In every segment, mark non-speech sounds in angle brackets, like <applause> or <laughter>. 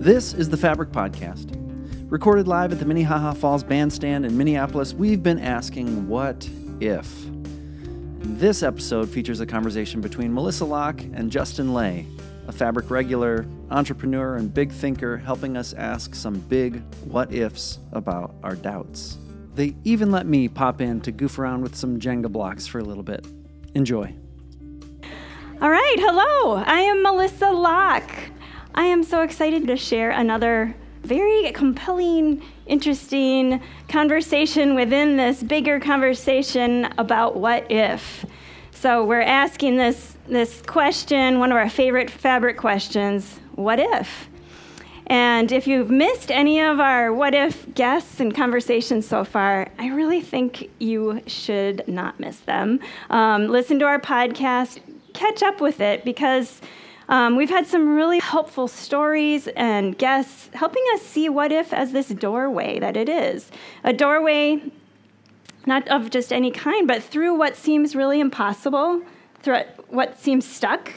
This is the Fabric Podcast. Recorded live at the Minnehaha Falls Bandstand in Minneapolis, we've been asking, What if? This episode features a conversation between Melissa Locke and Justin Ley, a Fabric regular, entrepreneur, and big thinker, helping us ask some big what ifs about our doubts. They even let me pop in to goof around with some Jenga blocks for a little bit. Enjoy. All right, hello. I am Melissa Locke. I am so excited to share another very compelling, interesting conversation within this bigger conversation about what if. So we're asking this this question, one of our favorite fabric questions, what if? And if you've missed any of our what if guests and conversations so far, I really think you should not miss them. Um, listen to our podcast, catch up with it because um, we've had some really helpful stories and guests helping us see what if as this doorway that it is. A doorway not of just any kind, but through what seems really impossible, through what seems stuck.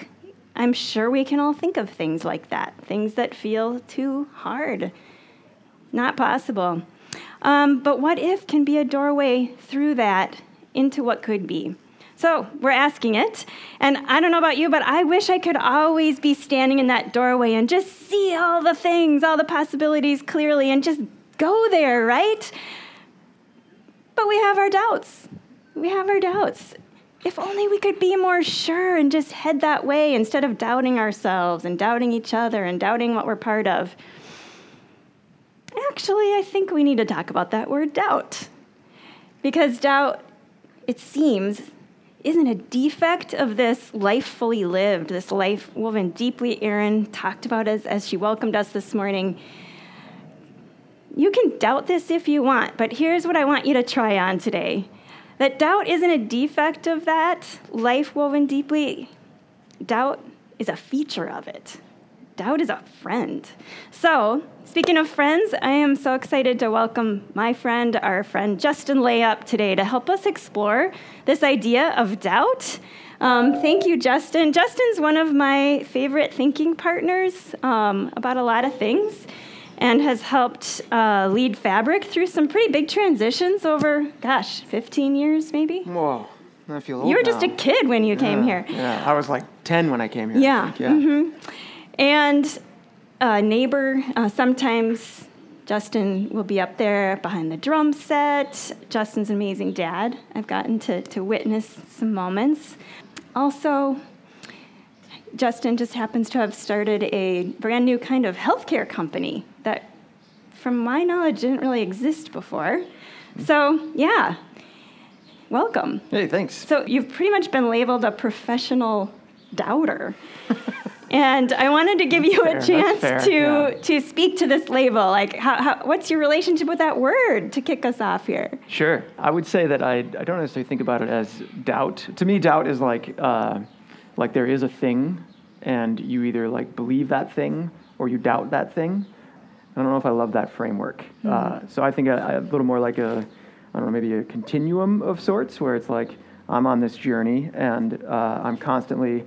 I'm sure we can all think of things like that, things that feel too hard, not possible. Um, but what if can be a doorway through that into what could be? So we're asking it. And I don't know about you, but I wish I could always be standing in that doorway and just see all the things, all the possibilities clearly, and just go there, right? But we have our doubts. We have our doubts. If only we could be more sure and just head that way instead of doubting ourselves and doubting each other and doubting what we're part of. Actually, I think we need to talk about that word doubt. Because doubt, it seems, isn't a defect of this life fully lived, this life woven deeply, Erin talked about as, as she welcomed us this morning. You can doubt this if you want, but here's what I want you to try on today that doubt isn't a defect of that life woven deeply, doubt is a feature of it. Doubt is a friend. So, speaking of friends, I am so excited to welcome my friend, our friend Justin Layup today to help us explore this idea of doubt. Um, thank you, Justin. Justin's one of my favorite thinking partners um, about a lot of things and has helped uh, lead Fabric through some pretty big transitions over, gosh, 15 years maybe? Whoa. I feel old You were now. just a kid when you came here. Yeah, I was like 10 when I came here. I Yeah. think, yeah. mhm. And a neighbor, uh, sometimes Justin will be up there behind the drum set. Justin's an amazing dad. I've gotten to, to witness some moments. Also, Justin just happens to have started a brand new kind of healthcare company that, from my knowledge, didn't really exist before. So, yeah, welcome. Hey, thanks. So you've pretty much been labeled a professional doubter. <laughs> and I wanted to give you Fair, a chance fair, to yeah. to speak to this label. Like, how, how, what's your relationship with that word to kick us off here? Sure. I would say that I, I don't necessarily think about it as doubt. To me, doubt is like, uh, like there is a thing, and you either like believe that thing or you doubt that thing. I don't know if I love that framework. Uh, so I think a, a little more like a, I don't know, maybe a continuum of sorts, where it's like I'm on this journey and uh, I'm constantly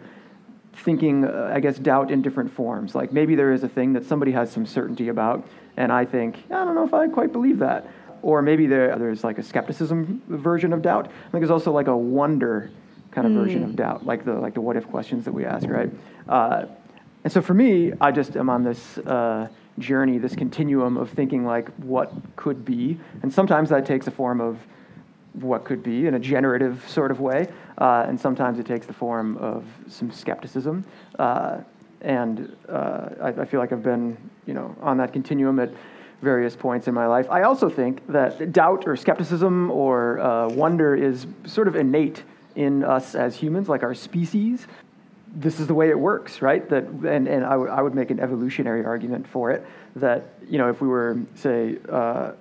thinking, uh, I guess, doubt in different forms. Like maybe there is a thing that somebody has some certainty about, and I think, I don't know if I quite believe that. Or maybe there, there's like a skepticism version of doubt. I think there's also like a wonder kind of version of doubt, like the like the what if questions that we ask, right? Uh, and so for me, I just am on this uh, journey, this continuum of thinking like what could be, and sometimes that takes a form of what could be in a generative sort of way, uh, and sometimes it takes the form of some skepticism. Uh, and uh, I, I feel like I've been, you know, on that continuum at various points in my life. I also think that doubt or skepticism or uh, wonder is sort of innate in us as humans, like our species. This is the way it works, right? That, and, and I, w- I would make an evolutionary argument for it that, you know, if we were, say, uh,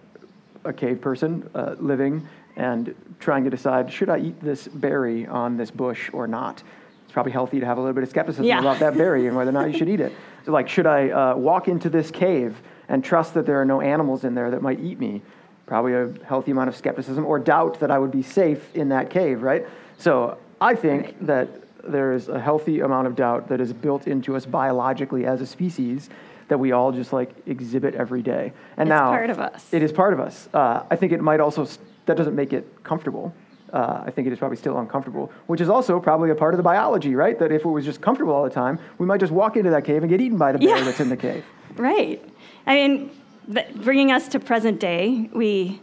a cave person uh, living and trying to decide should I eat this berry on this bush or not. It's probably healthy to have a little bit of skepticism Yeah. about that berry and whether or not you should eat it. <laughs> So, like, should I uh, walk into this cave and trust that there are no animals in there that might eat me? Probably a healthy amount of skepticism or doubt that I would be safe in that cave, right? So, I think that there's a healthy amount of doubt that is built into us biologically as a species that we all just like exhibit every day. And now It's now part of us. It is part of us. Uh, I think it might also s- that doesn't make it comfortable. Uh, I think it is probably still uncomfortable, which is also probably a part of the biology, right? That if it was just comfortable all the time, we might just walk into that cave and get eaten by the bear Yeah. that's in the cave. <laughs> Right. I mean, bringing us to present day, we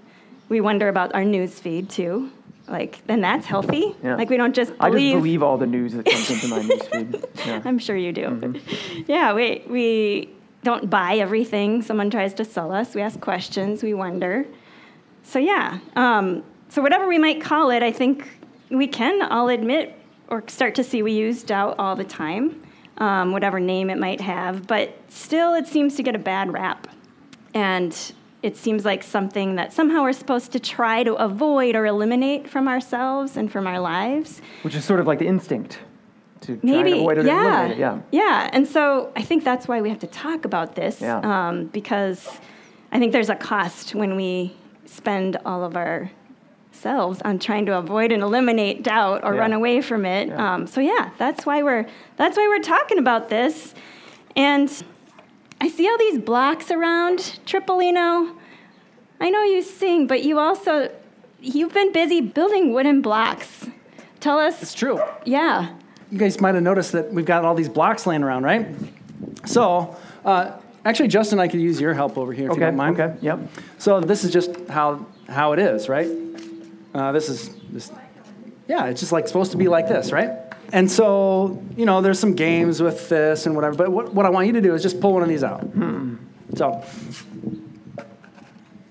we wonder about our news feed too. Like, then that's healthy. Yeah. Like, we don't just I believe. just believe all the news that comes into my newsfeed. <laughs> Yeah. I'm sure you do. Mm-hmm. <laughs> Yeah, we we don't buy everything someone tries to sell us. We ask questions. We wonder. So yeah. Um, so whatever we might call it, I think we can all admit or start to see we use doubt all the time, um, whatever name it might have. But still, it seems to get a bad rap, and it seems like something that somehow we're supposed to try to avoid or eliminate from ourselves and from our lives. Which is sort of like the instinct to try Maybe, avoid it or yeah, eliminate it. Yeah. yeah. And so I think that's why we have to talk about this, Yeah. um, because I think there's a cost when we spend all of our selves on trying to avoid and eliminate doubt or Yeah. run away from it. Yeah. Um, so yeah, that's why we're that's why we're talking about this. And I see all these blocks around Tripolino. I know you sing, but you also you've been busy building wooden blocks. Tell us, It's true. yeah. You guys might have noticed that we've got all these blocks laying around, right? So, uh, actually, Justin, I could use your help over here if you Okay. don't mind. Okay. Yep. So this is just how how it is, right? Uh, this is this. Yeah, it's just like supposed to be like this, right? And so you know, there's some games with this and whatever. But what, what I want you to do is just pull one of these out. So <laughs>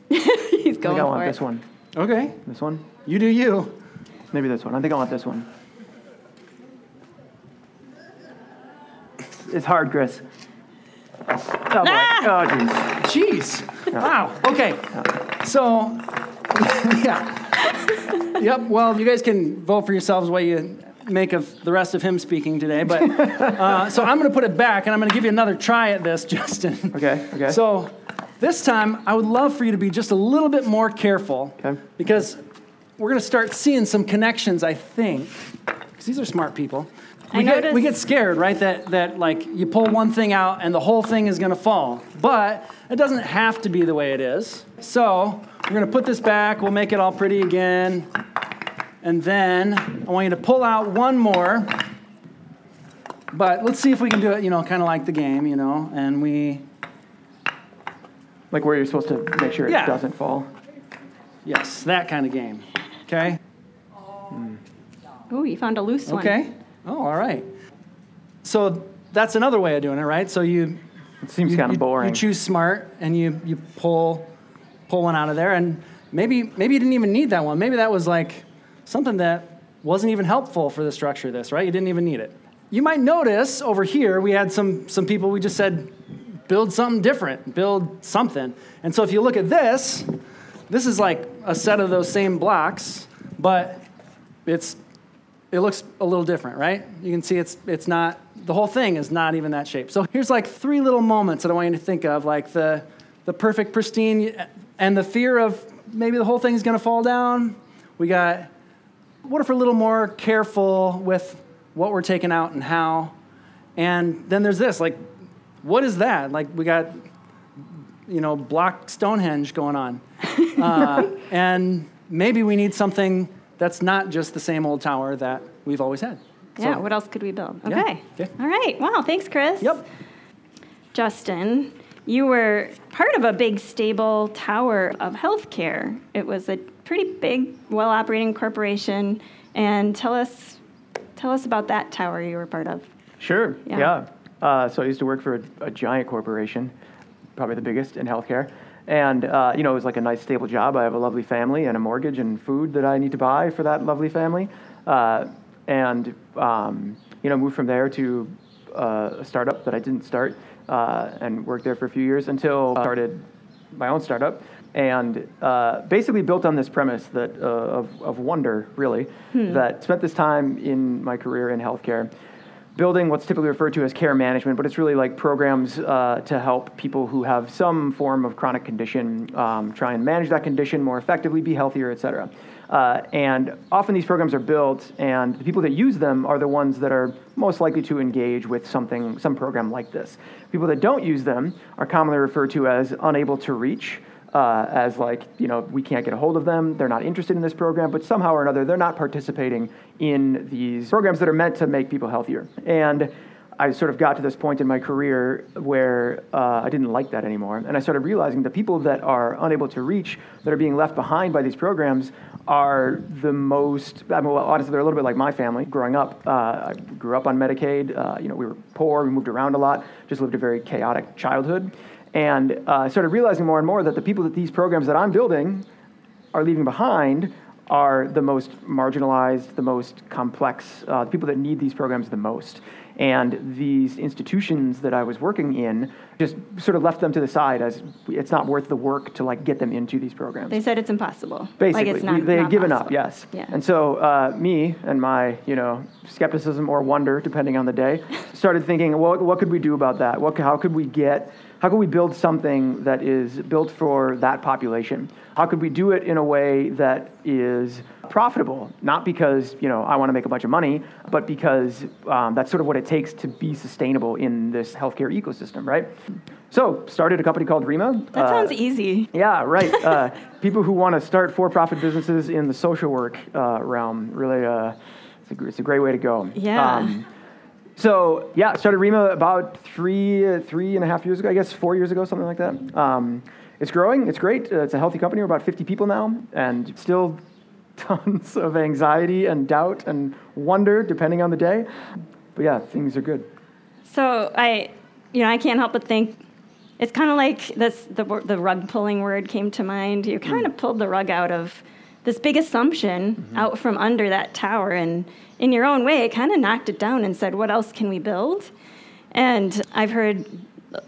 He's I think going I for want it. this one. okay, This one. you do you. Maybe this one. I think I want this one. It's hard, Chris. Oh, boy. Ah! oh jeez. Jeez. Wow. Okay. So, <laughs> yeah. Yep. Well, you guys can vote for yourselves what you make of the rest of him speaking today. But <laughs> uh, so I'm going to put it back, and I'm going to give you another try at this, <laughs> Justin. Okay, okay. So this time, I would love for you to be just a little bit more careful, Okay. because we're going to start seeing some connections. I think, because these are smart people. I We get, we get scared, right? That that like you pull one thing out and the whole thing is going to fall. But it doesn't have to be the way it is. So we're going to put this back. We'll make it all pretty again. And then I want you to pull out one more. But let's see if we can do it, you know, kind of like the game, you know. And we, Like where you're supposed to make sure it Yeah. doesn't fall. yes, that kind of game. Okay? Oh, you found a loose one. Okay. Oh, all right. So that's another way of doing it, right? So you It seems kind of boring. You choose smart and you you pull pull one out of there, and maybe maybe you didn't even need that one. Maybe that was like something that wasn't even helpful for the structure of this, right? You didn't even need it. You might notice over here we had some some people we just said build something different, build something. And so if you look at this, this is like a set of those same blocks, but it's it looks a little different, right? You can see it's it's not the whole thing is not even that shape. So <laughs> here's like three little moments that I want you to think of, like the the perfect pristine and the fear of maybe the whole thing's going to fall down. We got what if we're a little more careful with what we're taking out and how? And then there's this, like what is that? Like we got you know block Stonehenge going on, <laughs> uh, and maybe we need something that's not just the same old tower that we've always had. Yeah, what else could we build? Yeah, Okay. okay. All right. Wow, thanks, Chris. Yep. Justin, you were part of a big, stable tower of healthcare. It was a pretty big, well operating corporation. And tell us, tell us about that tower you were part of. Sure. Yeah. Yeah. Uh, so I used to work for a, a giant corporation, probably the biggest in healthcare. And, uh, you know, it was like a nice, stable job. I have a lovely family and a mortgage and food that I need to buy for that lovely family. Uh, and, um, you know, moved from there to uh, a startup that I didn't start uh, and worked there for a few years until I started my own startup and uh, basically built on this premise that uh, of, of wonder, really, that spent this time in my career in healthcare building what's typically referred to as care management, but it's really like programs uh, to help people who have some form of chronic condition um, try and manage that condition more effectively, be healthier, et cetera. Uh, and often these programs are built, and the people that use them are the ones that are most likely to engage with something, some program like this. People that don't use them are commonly referred to as unable to reach. Uh, as like you know we can't get a hold of them they're not interested in this program but somehow or another they're not participating in these programs that are meant to make people healthier and I sort of got to this point in my career where uh, I didn't like that anymore. And I started realizing the people that are unable to reach, that are being left behind by these programs, are the most, I mean, well, honestly, they're a little bit like my family. Growing up, uh, I grew up on Medicaid. Uh, you know, we were poor, we moved around a lot, just lived a very chaotic childhood. And uh, I started realizing more and more that the people that these programs that I'm building are leaving behind are the most marginalized, the most complex, uh, the people that need these programs the most. And these institutions that I was working in just sort of left them to the side as it's not worth the work to like get them into these programs. They said it's impossible. Basically, like it's not, they had given possible. up. Yes. Yeah. And so uh, me and my you know skepticism or wonder, depending on the day, started thinking, well, what could we do about that? What, how could we get how can we build something that is built for that population? How could we do it in a way that is profitable? Not because you know I want to make a bunch of money, but because um, that's sort of what it takes to be sustainable in this healthcare ecosystem, right? So started a company called Reema. That Uh, sounds easy. yeah, right. <laughs> Uh, people who want to start for-profit businesses in the social work uh, realm really uh, it's, a, it's a great way to go. Yeah. So yeah, started Reema about three, three and a half years ago, I guess, four years ago, something like that. Um, it's growing. It's great. Uh, it's a healthy company. We're about 50 people now, and still <laughs> tons of anxiety and doubt and wonder, depending on the day. But yeah, things are good. So I, you know, I can't help but think it's kind of like this. The the rug pulling word came to mind. You kind of pulled the rug out of this big assumption out from under that tower, and in your own way, it kind of knocked it down and said, "What else can we build?" And I've heard.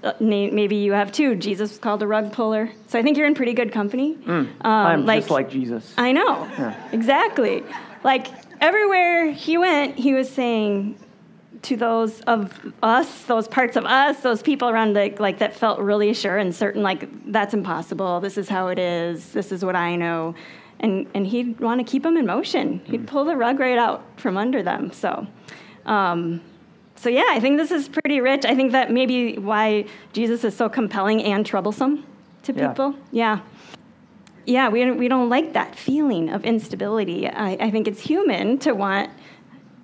uh, Maybe you have too. Jesus was called a rug puller, so I think you're in pretty good company. Um, I'm just like Jesus. I know. Yeah. Exactly. Like everywhere he went, he was saying to those of us, those parts of us, those people around the, like that felt really sure and certain, like that's impossible. This is how it is. This is what I know. And and he'd want to keep them in motion. He'd pull the rug right out from under them. So. Um, so yeah, I think this is pretty rich. I think that maybe why Jesus is so compelling and troublesome to people. Yeah yeah, we don't, we don't like that feeling of instability. I, I think it's human to want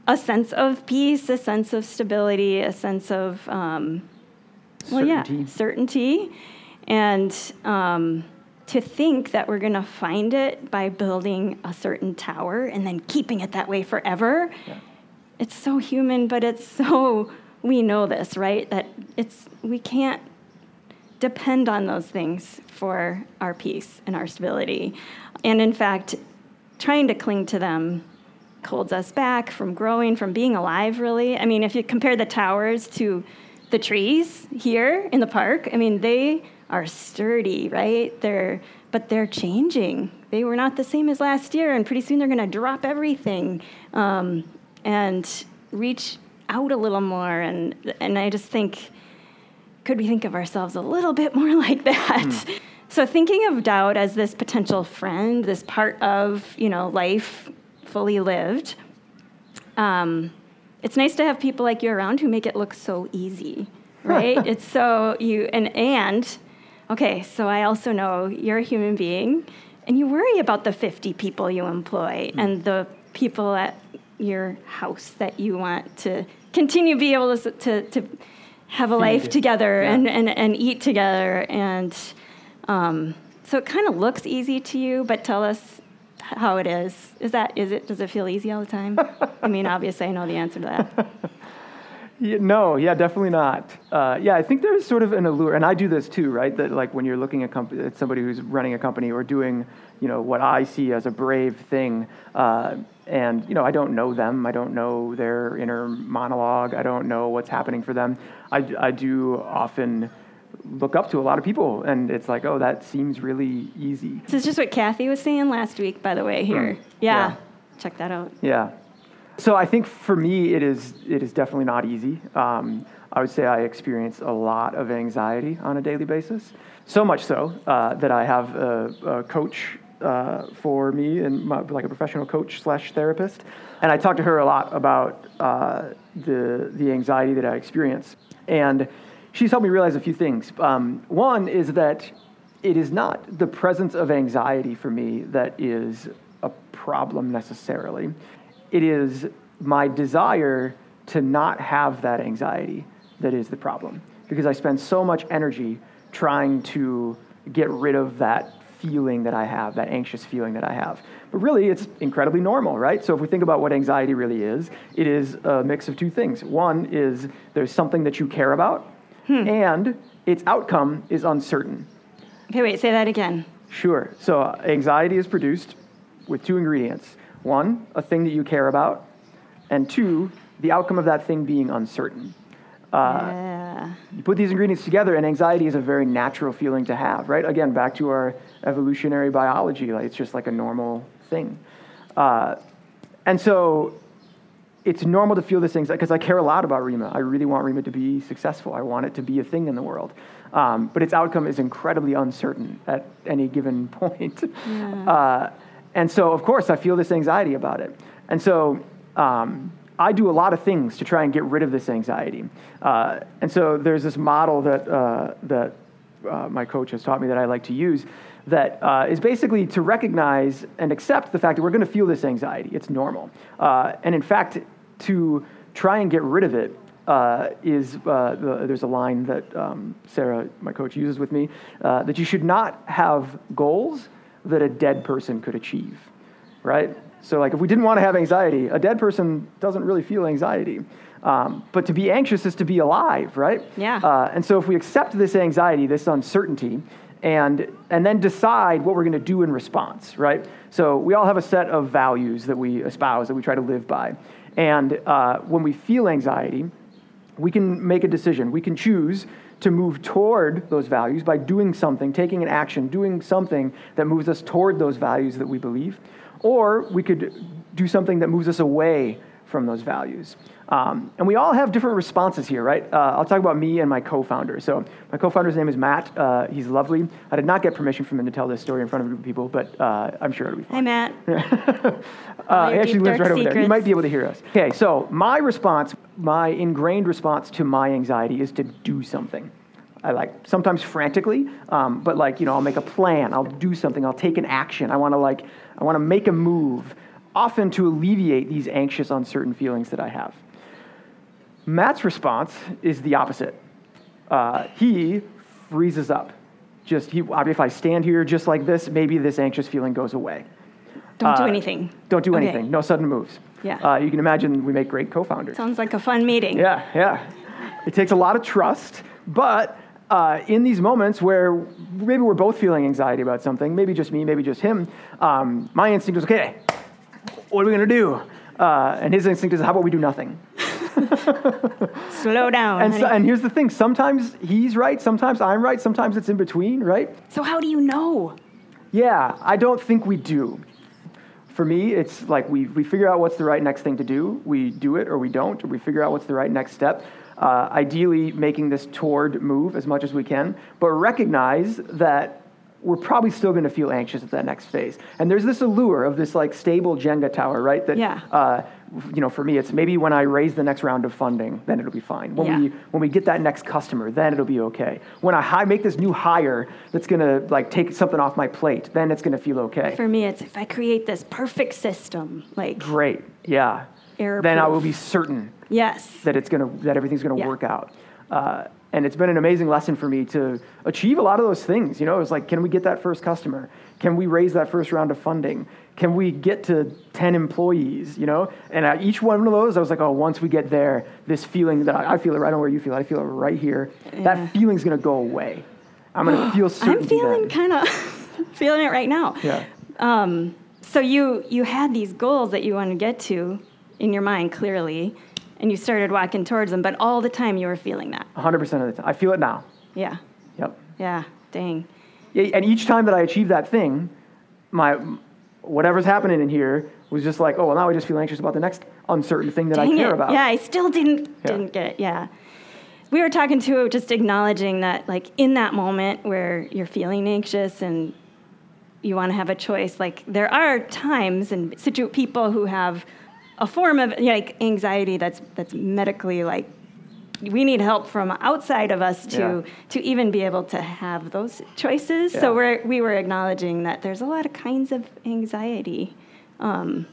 a sense of peace, a sense of stability, a sense of, um, well, yeah, Certainty. certainty. And um, to think that we're going to find it by building a certain tower and then keeping it that way forever, it's so human, but it's so, we know this, right? That it's, we can't depend on those things for our peace and our stability. And in fact, trying to cling to them holds us back from growing, from being alive, really. I mean, if you compare the towers to the trees here in the park, I mean, they are sturdy, right? They're but they're changing. They were not the same as last year, and pretty soon they're going to drop everything um, and reach out a little more. And and I just think could we think of ourselves a little bit more <laughs> like that? So thinking of doubt as this potential friend, this part of you know life fully lived. Um, it's nice to have people like you around who make it look so easy, <laughs> right? it's so you and and okay. So I also know you're a human being, and you worry about the 50 people you employ and the people at your house that you want to continue be able to to, to have a life together Yeah. and, and, and eat together. And um, so it kind of looks easy to you, but tell us how it is. Is that, is it, does it feel easy all the time? I mean, obviously, I know the answer to that. <laughs> Yeah, no, yeah, definitely not. Uh, yeah, I think there's sort of an allure, and I do this too, right? That like when you're looking at, comp- at somebody who's running a company or doing, you know, what I see as a brave thing, uh, and you know, I don't know them, I don't know their inner monologue, I don't know what's happening for them. I, I do often look up to a lot of people, and it's like, oh, that seems really easy. This is just what Kathy was saying last week, by the way, here. Mm, yeah. yeah. Check that out. Yeah. So I think for me, it is it is definitely not easy. Um, I would say I experience a lot of anxiety on a daily basis. So much so uh, that I have a, a coach uh, for me and my, like a professional coach slash therapist, and I talk to her a lot about uh, the the anxiety that I experience, and she's helped me realize a few things. Um, one is that it is not the presence of anxiety for me that is a problem necessarily. It is my desire to not have that anxiety that is the problem because I spend so much energy trying to get rid of that feeling that I have, that anxious feeling that I have. But really, it's incredibly normal, right? So if we think about what anxiety really is, it is a mix of two things. One is there's something that you care about, hmm. and its outcome is uncertain. Okay, wait, say that again. Sure. So anxiety is produced with two ingredients one, a thing that you care about, and two, the outcome of that thing being uncertain. Uh, yeah. You put these ingredients together, and anxiety is a very natural feeling to have, right? Again, back to our evolutionary biology, like it's just like a normal thing. Uh, and so it's normal to feel this anxiety because I care a lot about Reema. I really want Reema to be successful. I want it to be a thing in the world. Um, but its outcome is incredibly uncertain at any given <laughs> point. Yeah. Uh, and so, of course, I feel this anxiety about it. And so, um, I do a lot of things to try and get rid of this anxiety. Uh, and so, there's this model that, uh, that uh, my coach has taught me that I like to use that uh, is basically to recognize and accept the fact that we're going to feel this anxiety. It's normal. Uh, and in fact, to try and get rid of it uh, is uh, the, there's a line that um, Sarah, my coach, uses with me uh, that you should not have goals that a dead person could achieve, right? So, like, if we didn't want to have anxiety, a dead person doesn't really feel anxiety. Um, but to be anxious is to be alive, right? Yeah. Uh, and so, if we accept this anxiety, this uncertainty, and and then decide what we're going to do in response, right? So, we all have a set of values that we espouse that we try to live by, and uh, when we feel anxiety, we can make a decision. We can choose to move toward those values by doing something, taking an action, doing something that moves us toward those values that we believe. Or we could do something that moves us away from those values. Um, and we all have different responses here, right? Uh, I'll talk about me and my co founder. So, my co founder's name is Matt. Uh, he's lovely. I did not get permission from him to tell this story in front of a group of people, but uh, I'm sure it'll be fine. Hi, Matt. <laughs> uh, he actually lives right over there. He might be able to hear us. Okay, so my response, my ingrained response to my anxiety is to do something. I like sometimes frantically, um, but like you know, I'll make a plan. I'll do something. I'll take an action. I want to like, I want to make a move, often to alleviate these anxious, uncertain feelings that I have. Matt's response is the opposite. Uh, he freezes up. Just he, if I stand here just like this, maybe this anxious feeling goes away. Don't uh, do anything. Don't do anything. Okay. No sudden moves. Yeah. Uh, you can imagine we make great co-founders. Sounds like a fun meeting. Yeah, yeah. It takes a lot of trust, but uh, in these moments where maybe we're both feeling anxiety about something, maybe just me, maybe just him, um, my instinct is, okay, what are we going to do? Uh, and his instinct is, how about we do nothing? <laughs> Slow down. And, so, and, here's the thing sometimes he's right, sometimes I'm right, sometimes it's in between, right? So, how do you know? Yeah, I don't think we do. For me, it's like we, we figure out what's the right next thing to do, we do it or we don't, or we figure out what's the right next step. Uh, ideally, making this toward move as much as we can, but recognize that we're probably still going to feel anxious at that next phase. And there's this allure of this like stable Jenga tower, right? That yeah. uh, you know, for me, it's maybe when I raise the next round of funding, then it'll be fine. When yeah. we when we get that next customer, then it'll be okay. When I hi- make this new hire that's gonna like take something off my plate, then it's gonna feel okay. For me, it's if I create this perfect system, like great, yeah. Then I will be certain. Yes. That it's gonna that everything's gonna yeah. work out. Uh, and it's been an amazing lesson for me to achieve a lot of those things. You know, it's like, can we get that first customer? Can we raise that first round of funding? Can we get to 10 employees? You know, and at each one of those, I was like, oh, once we get there, this feeling that I, I feel it right on where you feel it, I feel it right here. Yeah. That feeling's gonna go away. I'm gonna <gasps> feel certain. I'm feeling kind of <laughs> feeling it right now. Yeah. Um, so you you had these goals that you want to get to in your mind clearly and you started walking towards them, but all the time you were feeling that. 100% of the time. I feel it now. Yeah. Yep. Yeah, dang. Yeah, and each time that I achieve that thing, my whatever's happening in here, was just like, oh, well, now I just feel anxious about the next uncertain thing that Dang I care it. about. Yeah, I still didn't Yeah. didn't get it. Yeah. We were talking to just acknowledging that like in that moment where you're feeling anxious and you want to have a choice, like there are times and situ- people who have a form of like anxiety that's that's medically like we need help from outside of us to Yeah. to even be able to have those choices. Yeah. So we're we were acknowledging that there's a lot of kinds of anxiety. Um,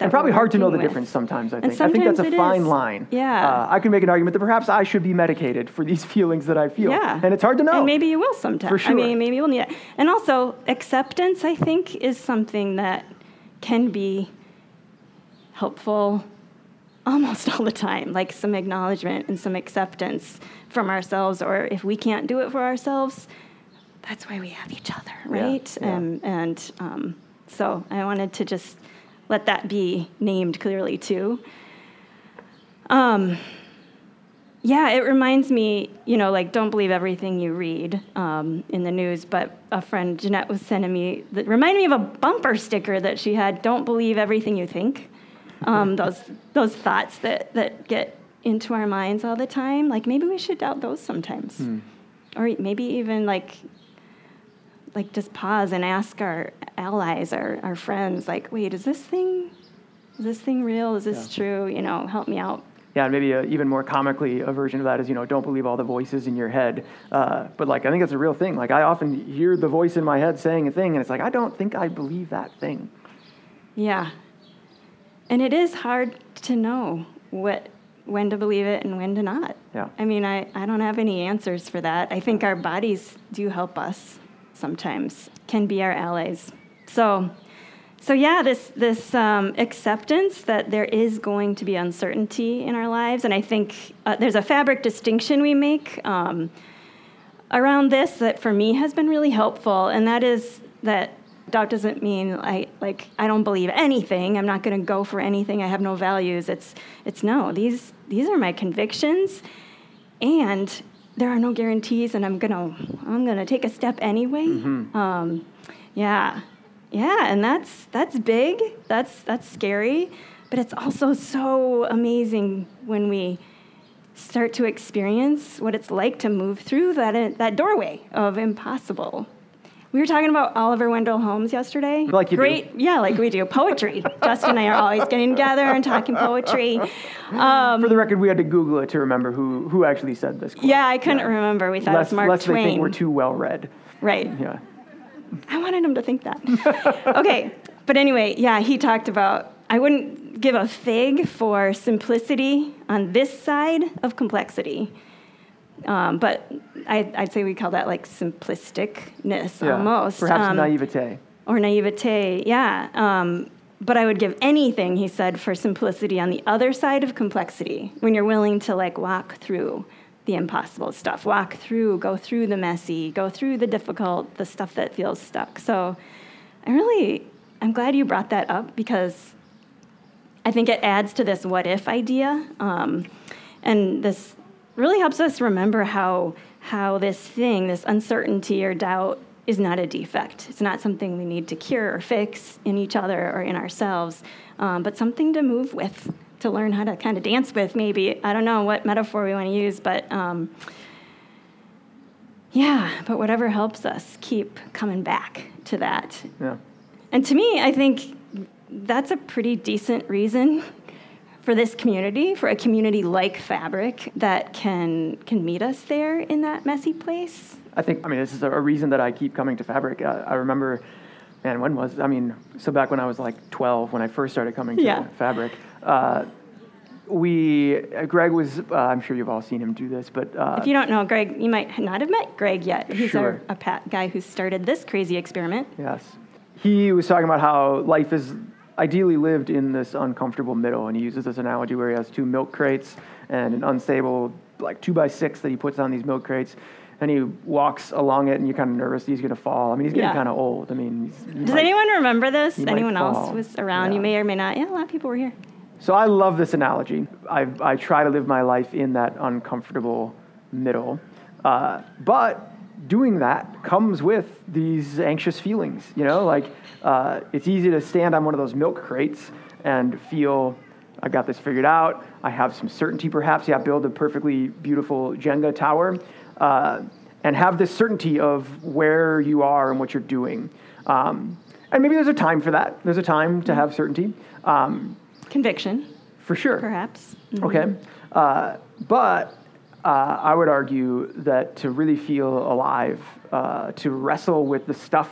And probably hard to know the with. difference sometimes, I think. I think that's a fine is. line. Yeah. Uh, I can make an argument that perhaps I should be medicated for these <laughs> feelings that I feel. Yeah. And it's hard to know. And maybe you will sometime. For sure. I mean, maybe you'll need it. And also, acceptance, I think, is something that can be helpful almost <laughs> all the time. Like some acknowledgement and some acceptance from ourselves, or if we can't do it for ourselves, that's why we have each other, right? yeah. And, and um, so I wanted to just let that be named clearly too. Um, yeah, it reminds me, you know, like don't believe everything you read um, in the news. But a friend, Jeanette, was sending me that reminded me of a bumper sticker that she had. Don't believe everything you think. Um, those those thoughts that that get into our minds all the time. Like maybe we should doubt those sometimes, or maybe even like like just pause and ask our allies, our our friends, like, wait, is this thing, is this thing real? Is this Yeah. true? You know, help me out. Yeah, and maybe a, even more comically, a version of that is, you know, don't believe all the voices in your head. Uh, but like, I think it's a real thing. Like, I often hear the voice in my head saying a thing, and it's like, I don't think I believe that thing. Yeah. And it is hard to know what when to believe it and when to not. Yeah. I mean, I, I don't have any answers for that. I think our bodies do help us sometimes, can be our allies. So so yeah, this this um, acceptance that there is going to be uncertainty in our lives, and I think uh, there's a fabric distinction we make um, around this that for me has been really helpful, and that is that doubt doesn't mean I like I don't believe anything. I'm not going to go for anything. I have no values. It's it's no. These these are my convictions, and there are no guarantees. And I'm gonna I'm gonna take a step anyway. Um, yeah, yeah, and that's that's big. That's that's scary, but it's also so amazing when we start to experience what it's like to move through that that doorway of impossible. We were talking about Oliver Wendell Holmes yesterday. Like you do. Great, yeah, like we do. Poetry. Justin and I are always getting together and talking poetry. Um, For the record, we had to Google it to remember who, who actually said this. Quote. yeah, I couldn't remember. We thought Lest, it was Mark lest Twain. they think we're too well read. right. Yeah. I wanted him to think that. okay, but anyway, yeah, he talked about I wouldn't give a fig for simplicity on this side of complexity. Um, but I, I'd say we call that like simplisticness yeah. almost. Perhaps Um, naivete. or naivete, yeah. Um, but I would give anything, he said, for simplicity on the other side of complexity, when you're willing to like walk through the impossible stuff, walk through, go through the messy, go through the difficult, the stuff that feels stuck. So I really, I'm glad you brought that up because I think it adds to this what if idea. Um, and this really helps us remember how, how this thing, this uncertainty or doubt, is not a defect. It's not something we need to cure or fix in each other or in ourselves, um, but something to move with, to learn how to kind of dance with, maybe. I don't know what metaphor we want to use, but um, yeah, but whatever helps us keep coming back to that. Yeah. And to me, I think that's a pretty decent reason for this community, for a community like Fabric that can can meet us there in that messy place. I think, I mean, this is a, reason that I keep coming to Fabric. Uh, I remember, man, when was, I mean, so back when I was like 12, when I first started coming to Yeah. Fabric, uh, we, uh, Greg was, uh, I'm sure you've all seen him do this, but uh, If you don't know Greg, you might not have met Greg yet. He's Sure. our, a guy who started this crazy experiment. Yes. He was talking about how life is ideally lived in this uncomfortable middle, and he uses this analogy where he has two milk crates and an unstable, like two by six that he puts on these milk crates, and he walks along it, and you're kind of nervous he's going to fall. I mean, he's getting Yeah. kind of old. I mean, Does might- anyone remember this? Anyone else was around? Yeah. You may or may not. Yeah, a lot of people were here. So I love this analogy. I, I try to live my life in that uncomfortable middle. Uh, but doing that comes with these anxious feelings. You know, like uh, it's easy to stand on one of those milk crates and feel I got this figured out. I have some certainty, perhaps. Yeah, build a perfectly beautiful Jenga tower, uh, and have this certainty of where you are and what you're doing. Um, and maybe there's a time for that. There's a time to have certainty. Um, Conviction, for sure. perhaps. Mhm. Okay. Uh, but uh, I would argue that to really feel alive, uh, to wrestle with the stuff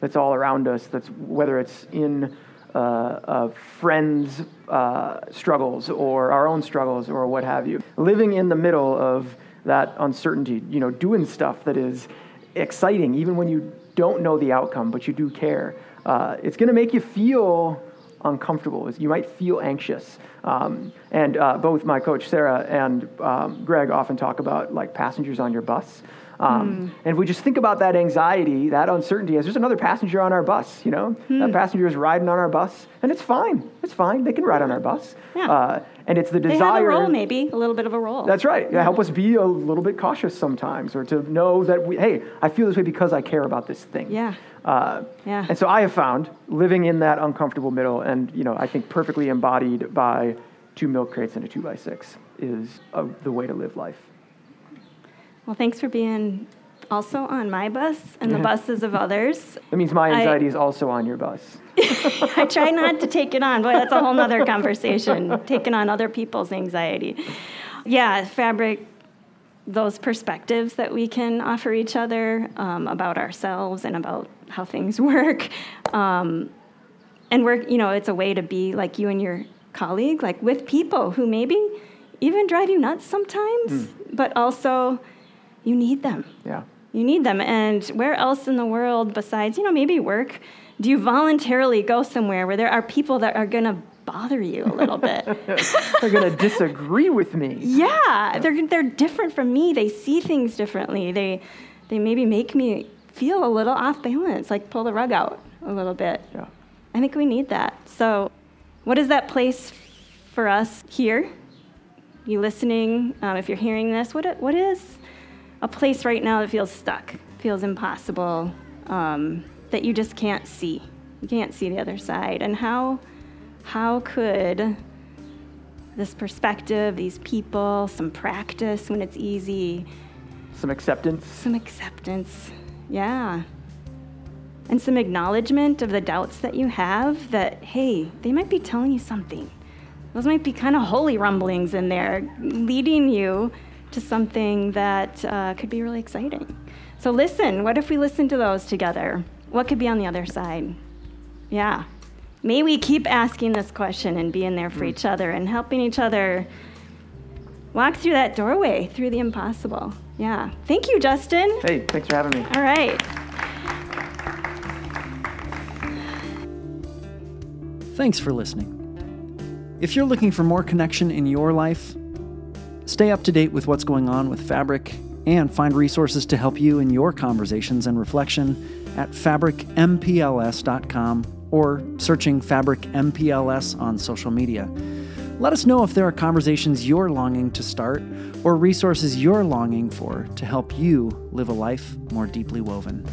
that's all around us, that's whether it's in uh, friends' uh, struggles or our own struggles or what have you, living in the middle of that uncertainty, you know, doing stuff that is exciting, even when you don't know the outcome, but you do care. Uh, it's going to make you feel uncomfortable. Is you might feel anxious. Um, and uh, both my coach Sarah and um, Greg often talk about like passengers on your bus. Um, And if we just think about that anxiety, that uncertainty, as there's another passenger on our bus, you know, that passenger is riding on our bus, and it's fine. It's fine. They can ride on our bus. Yeah. Uh, and it's the They desire. have a role, maybe a little bit of a role. That's right. Yeah, help us be a little bit cautious sometimes, or to know that we, hey, I feel this way because I care about this thing. Yeah. Uh, Yeah. And so I have found living in that uncomfortable middle, and you know, I think perfectly embodied by two milk crates and a two by six is uh, the way to live life. Well, thanks for being also on my bus and the buses of others. <laughs> That means my I- anxiety is also on your bus. <laughs> I try not to take it on. Boy, that's a whole nother conversation, taking on other people's anxiety. Yeah, fabric, those perspectives that we can offer each other um, about ourselves and about how things <laughs> work. Um, and we're, you know, it's a way to be like you and your colleague, like with people who maybe even drive you nuts sometimes, but also you need them. Yeah. You need them. And where else in the world besides, you know, maybe work, do you voluntarily go somewhere where there are people that are going to bother you a little bit? <laughs> They're going to disagree with me. yeah, they're, they're different from me. They see things differently. They, they maybe make me feel a little off balance, like pull the rug out a little bit. Yeah. I think we need that. So, what is that place for us here? You listening? Um, if you're hearing this, what what is a place right now that feels stuck, feels impossible, um, that you just can't see? You can't see the other side. And how how could this perspective, these people, some practice when it's easy, Some acceptance. some acceptance, yeah. And some acknowledgement of the doubts that you have that, hey, they might be telling you something. Those might be kind of holy rumblings in there, leading you to something that uh, could be really exciting. So, listen, what if we listen to those together? What could be on the other side? Yeah. May we keep asking this question and being there for each other and helping each other walk through that doorway, through the impossible. Yeah. Thank you, Justin. Hey, thanks for having me. All right. Thanks for listening. If you're looking for more connection in your life, stay up to date with what's going on with Fabric and find resources to help you in your conversations and reflection at fabricmpls.com or searching Fabric MPLS on social media. Let us know if there are conversations you're longing to start or resources you're longing for to help you live a life more deeply woven.